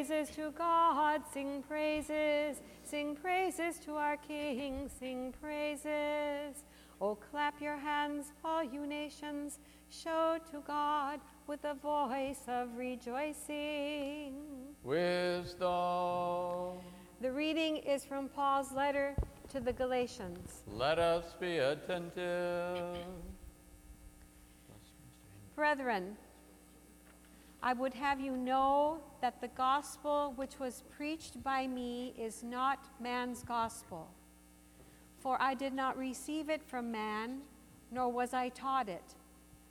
praises to God, sing praises, sing praises to our King, sing praises. Oh, clap your hands, all you nations, show to God with a voice of rejoicing. Wisdom. The reading is from Paul's letter to the Galatians. Let us be attentive. Brethren, I would have you know that the gospel which was preached by me is not man's gospel. For I did not receive it from man, nor was I taught it,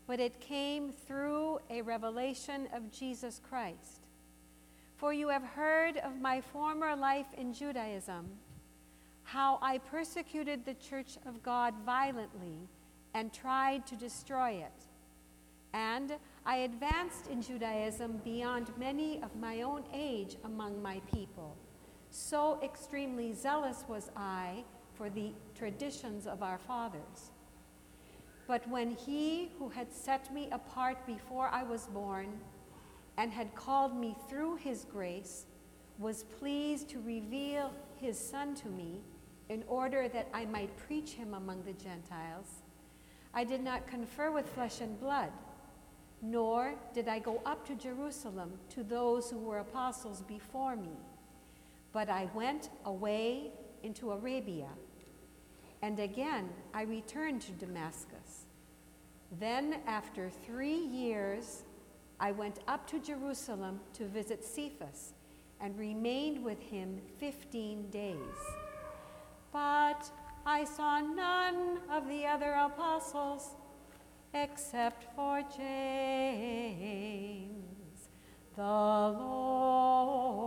but it came through a revelation of Jesus Christ. For you have heard of my former life in Judaism, how I persecuted the church of God violently and tried to destroy it. And I advanced in Judaism beyond many of my own age among my people. So extremely zealous was I for the traditions of our fathers. But when he who had set me apart before I was born and had called me through his grace was pleased to reveal his Son to me in order that I might preach him among the Gentiles, I did not confer with flesh and blood nor did I go up to Jerusalem to those who were apostles before me, but I went away into Arabia. And again I returned to Damascus. Then, after three years, I went up to Jerusalem to visit Cephas and remained with him 15 days. But I saw none of the other apostles except for James, the Lord's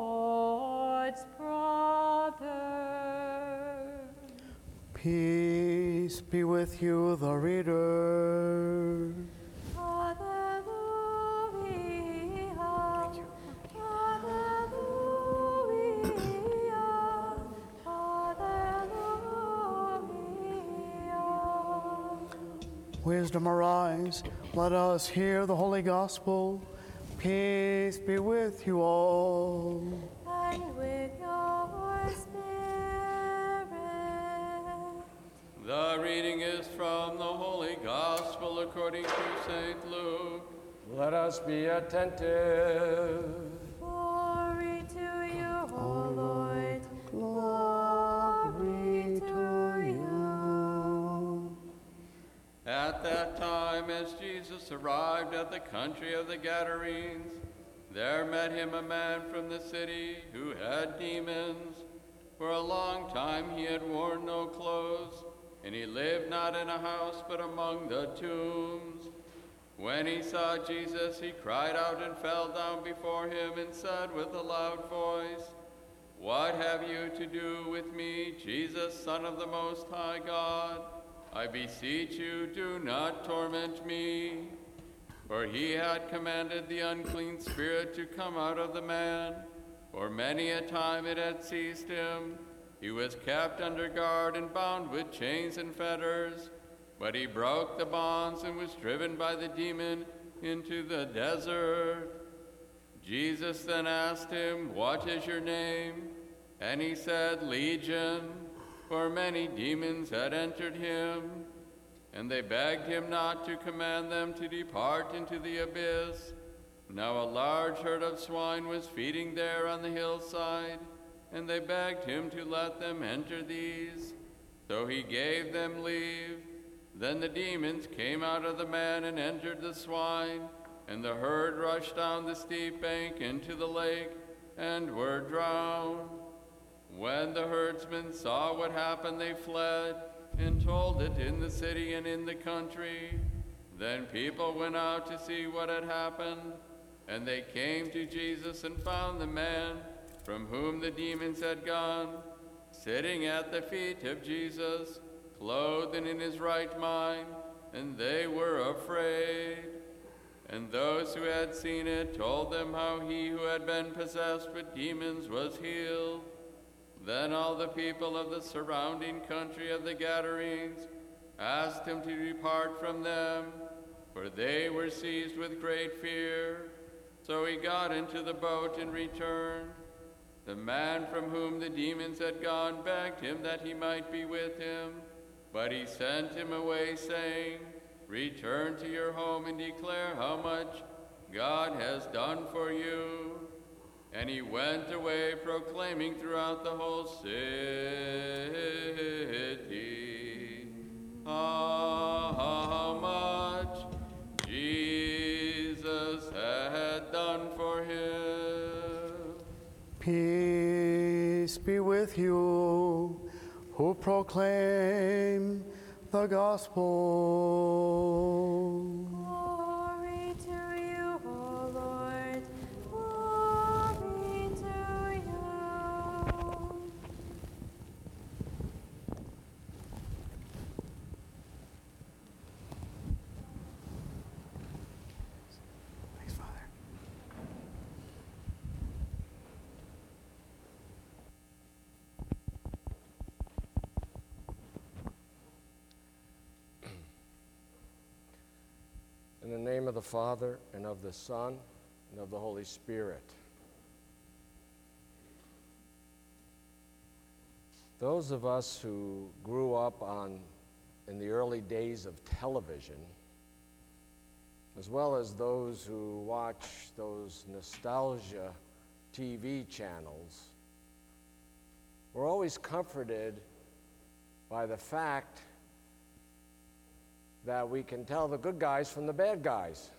brother. Peace be with you, the reader. Wisdom arise, let us hear the holy gospel. Peace be with you all. And with your spirit. The reading is from the Holy Gospel according to St. Luke. Let us be attentive. As Jesus arrived at the country of the Gadarenes, there met him a man from the city who had demons. For a long time he had worn no clothes, and he lived not in a house but among the tombs. When he saw Jesus, he cried out and fell down before him and said with a loud voice, What have you to do with me, Jesus, Son of the Most High God? I beseech you, do not torment me. For he had commanded the unclean spirit to come out of the man. For many a time it had seized him. He was kept under guard and bound with chains and fetters. But he broke the bonds and was driven by the demon into the desert. Jesus then asked him, What is your name? And he said, Legion, for many demons had entered him. And they begged him not to command them to depart into the abyss. Now a large herd of swine was feeding there on the hillside, and they begged him to let them enter these. So he gave them leave. Then the demons came out of the man and entered the swine, and the herd rushed down the steep bank into the lake and were drowned. When the herdsmen saw what happened, they fled and told it in the city and in the country. Then people went out to see what had happened, and they came to Jesus and found the man from whom the demons had gone, sitting at the feet of Jesus, clothed and in his right mind, and they were afraid. And those who had seen it told them how he who had been possessed with demons was healed. Then all the people of the surrounding country of the Gadarenes asked him to depart from them, for they were seized with great fear. So he got into the boat and returned. The man from whom the demons had gone begged him that he might be with him, but he sent him away, saying, Return to your home and declare how much God has done for you. And he went away proclaiming throughout the whole city how much Jesus had done for him. Peace be with you who proclaim the gospel. Glory to you, O Lord. Glory to you. Thanks, Father. In the Father, and of the Son, and of the Holy Spirit. Those of us who grew up on, in the early days of television, as well as those who watch those nostalgia TV channels, were always comforted by the fact that we can tell the good guys from the bad guys.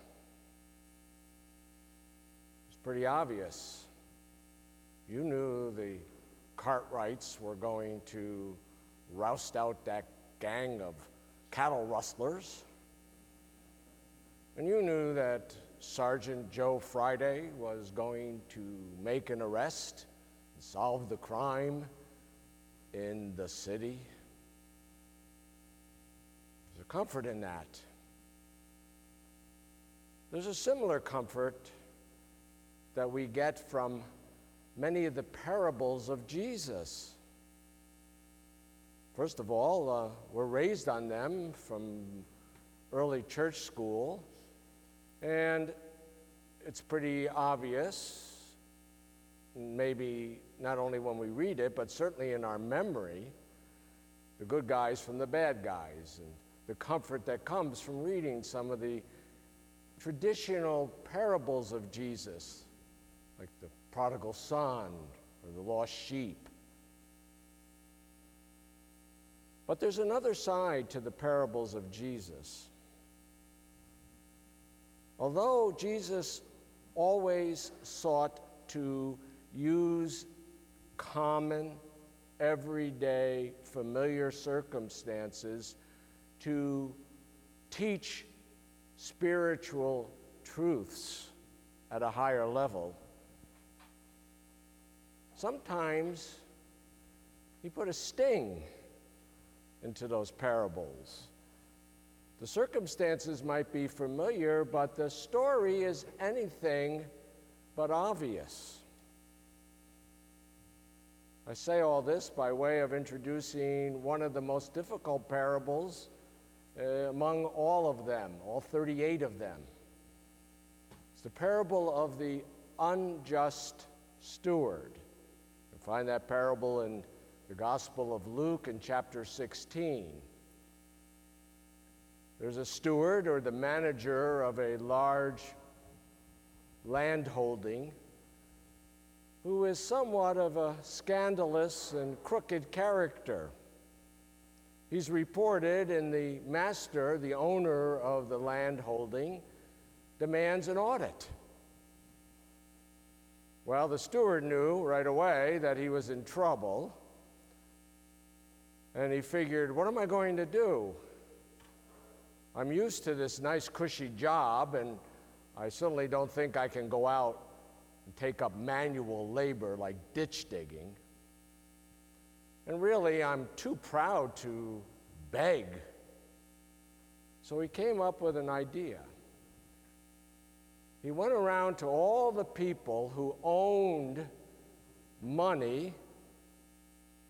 It's pretty obvious. You knew the Cartwrights were going to roust out that gang of cattle rustlers. And you knew that Sergeant Joe Friday was going to make an arrest and solve the crime in the city. A comfort in that. There's a similar comfort that we get from many of the parables of Jesus. First of all, uh, we're raised on them from early church school, and it's pretty obvious, maybe not only when we read it, but certainly in our memory, the good guys from the bad guys, and the comfort that comes from reading some of the traditional parables of Jesus, like the prodigal son or the lost sheep. But there's another side to the parables of Jesus. Although Jesus always sought to use common, everyday, familiar circumstances to teach spiritual truths at a higher level, sometimes he put a sting into those parables. The circumstances might be familiar, but the story is anything but obvious. I say all this by way of introducing one of the most difficult parables uh, among all of them, all 38 of them. It's the parable of the unjust steward. You find that parable in the Gospel of Luke in chapter 16. There's a steward or the manager of a large landholding who is somewhat of a scandalous and crooked character. He's reported, and the master, the owner of the landholding, demands an audit. Well, the steward knew right away that he was in trouble, and he figured, what am I going to do? I'm used to this nice, cushy job, and I certainly don't think I can go out and take up manual labor like ditch digging. And really, I'm too proud to beg. So he came up with an idea. He went around to all the people who owned money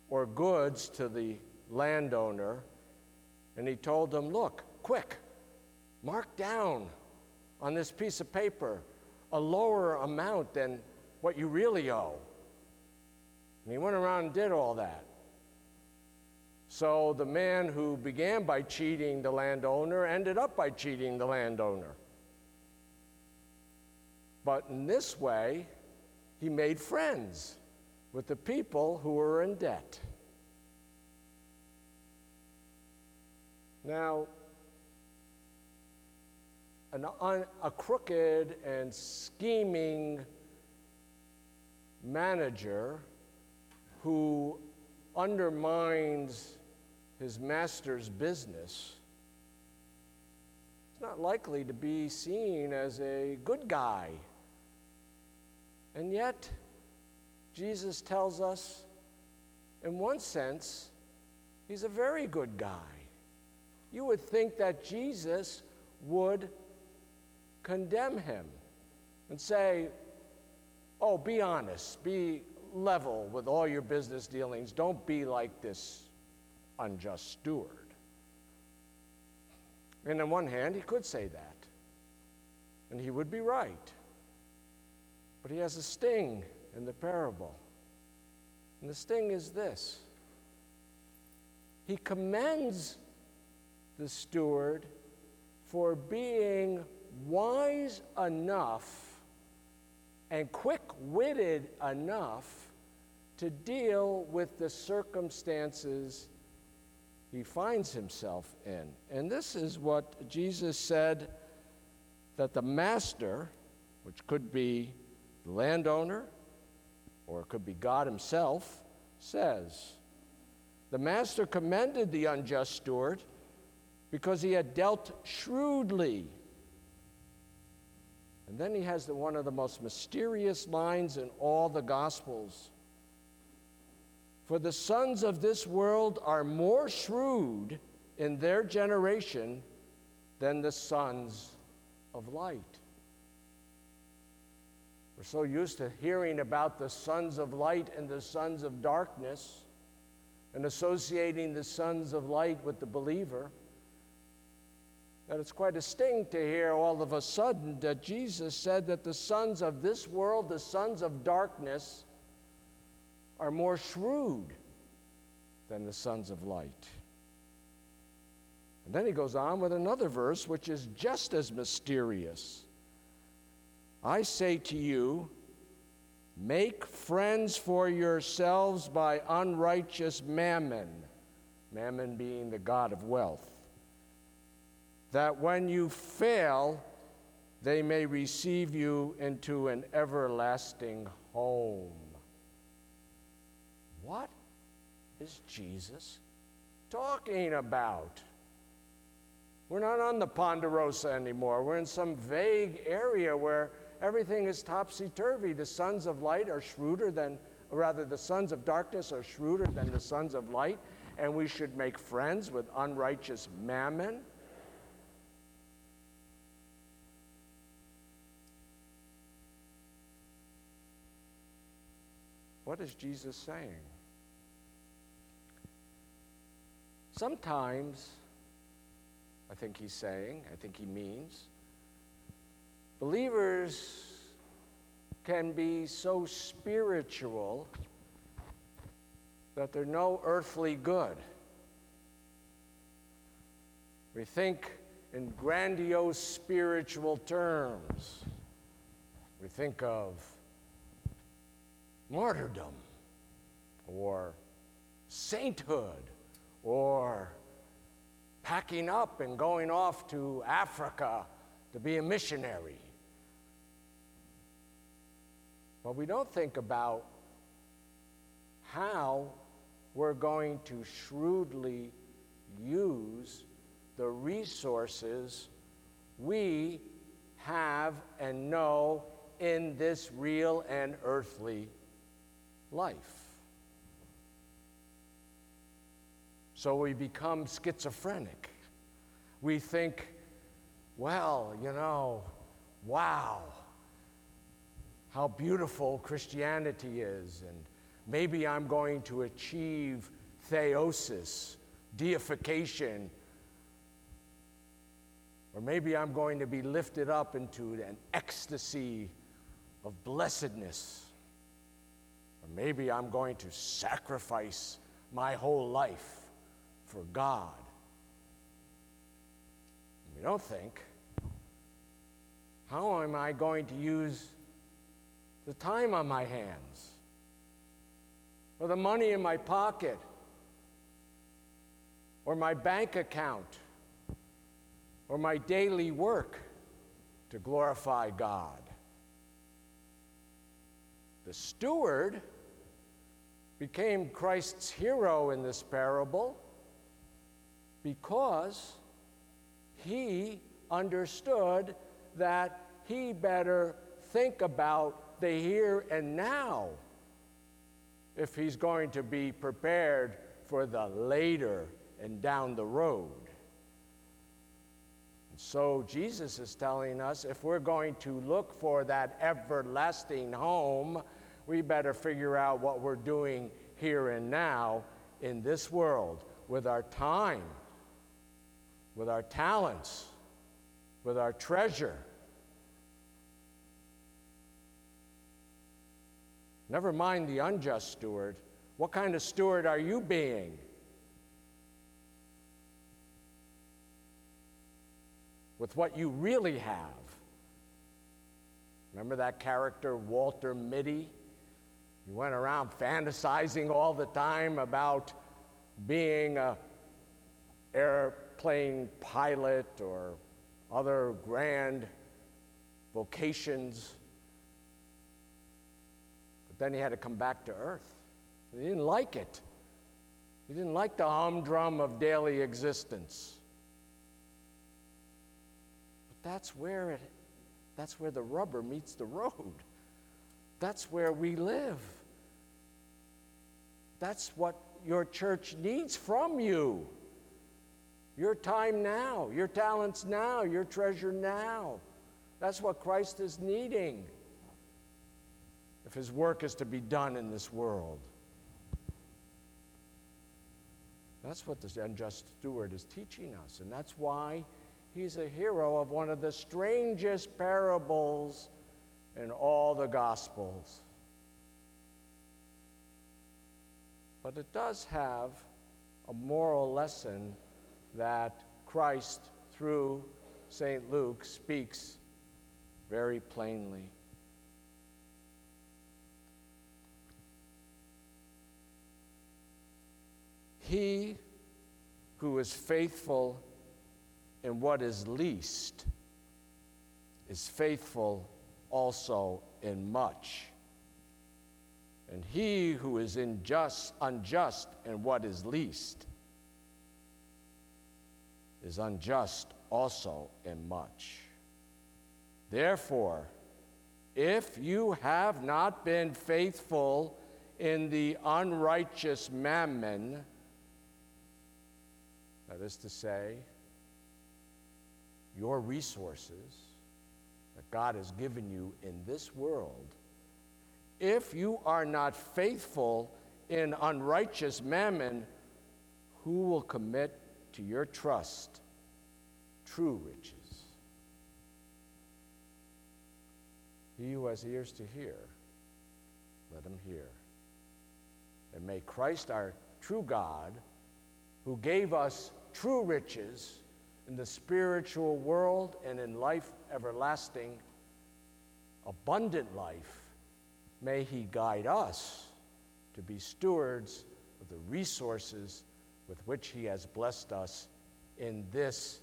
or goods to the landowner, and he told them, Look, quick, mark down on this piece of paper a lower amount than what you really owe. And he went around and did all that. So the man who began by cheating the landowner ended up by cheating the landowner. But in this way, he made friends with the people who were in debt. Now, an un, a crooked and scheming manager who undermines his master's business is not likely to be seen as a good guy. And yet, Jesus tells us, in one sense, he's a very good guy. You would think that Jesus would condemn him and say, Oh, be honest, be level with all your business dealings. Don't be like this unjust steward. And on one hand, he could say that, and he would be right. But he has a sting in the parable. And the sting is this He commends the steward for being wise enough and quick witted enough to deal with the circumstances he finds himself in. And this is what Jesus said that the master, which could be the landowner or it could be God himself, says. The master commended the unjust steward because he had dealt shrewdly. And then he has the, one of the most mysterious lines in all the Gospels. For the sons of this world are more shrewd in their generation than the sons of light. We're so used to hearing about the sons of light and the sons of darkness and associating the sons of light with the believer that it's quite a sting to hear all of a sudden that Jesus said that the sons of this world, the sons of darkness, are more shrewd than the sons of light. And then he goes on with another verse which is just as mysterious. I say to you, make friends for yourselves by unrighteous mammon, mammon being the God of wealth, that when you fail, they may receive you into an everlasting home. What is Jesus talking about? We're not on the Ponderosa anymore. We're in some vague area where everything is topsy turvy. The sons of light are shrewder than, or rather, the sons of darkness are shrewder than the sons of light, and we should make friends with unrighteous mammon. What is Jesus saying? Sometimes, I think he's saying, I think he means, believers can be so spiritual that they're no earthly good. We think in grandiose spiritual terms. We think of martyrdom or sainthood or packing up and going off to Africa to be a missionary. But we don't think about how we're going to shrewdly use the resources we have and know in this real and earthly life. So we become schizophrenic. We think, well, you know, wow, how beautiful Christianity is, and maybe I'm going to achieve theosis, deification, or maybe I'm going to be lifted up into an ecstasy of blessedness. Or maybe I'm going to sacrifice my whole life for God. We don't think, how am I going to use the time on my hands? Or the money in my pocket? Or my bank account? Or my daily work to glorify God? The steward became Christ's hero in this parable because he understood that he better think about the here and now if he's going to be prepared for the later and down the road. And so Jesus is telling us if we're going to look for that everlasting home, we better figure out what we're doing here and now in this world with our time, with our talents, with our treasure. Never mind the unjust steward. What kind of steward are you being? With what you really have. Remember that character, Walter Mitty? He went around fantasizing all the time about being a airplane pilot or other grand vocations. But then he had to come back to earth. He didn't like it. He didn't like the humdrum of daily existence. But that's where it that's where the rubber meets the road. That's where we live. That's what your church needs from you. Your time now, your talents now, your treasure now. That's what Christ is needing if his work is to be done in this world. That's what the unjust steward is teaching us, and that's why he's a hero of one of the strangest parables in all the Gospels. But it does have a moral lesson that Christ, through St. Luke, speaks very plainly. He who is faithful in what is least is faithful also in much. And he who is unjust, unjust in what is least is unjust also in much. Therefore, if you have not been faithful in the unrighteous mammon, that is to say, your resources that God has given you in this world, if you are not faithful in unrighteous mammon, who will commit to your trust true riches? He who has ears to hear, let him hear. And may Christ, our true God, who gave us true riches in the spiritual world and in life everlasting, abundant life, may He guide us to be stewards of the resources with which He has blessed us in this,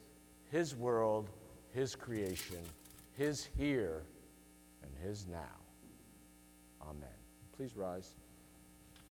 His world, His creation, His here, and His now. Amen. Please rise.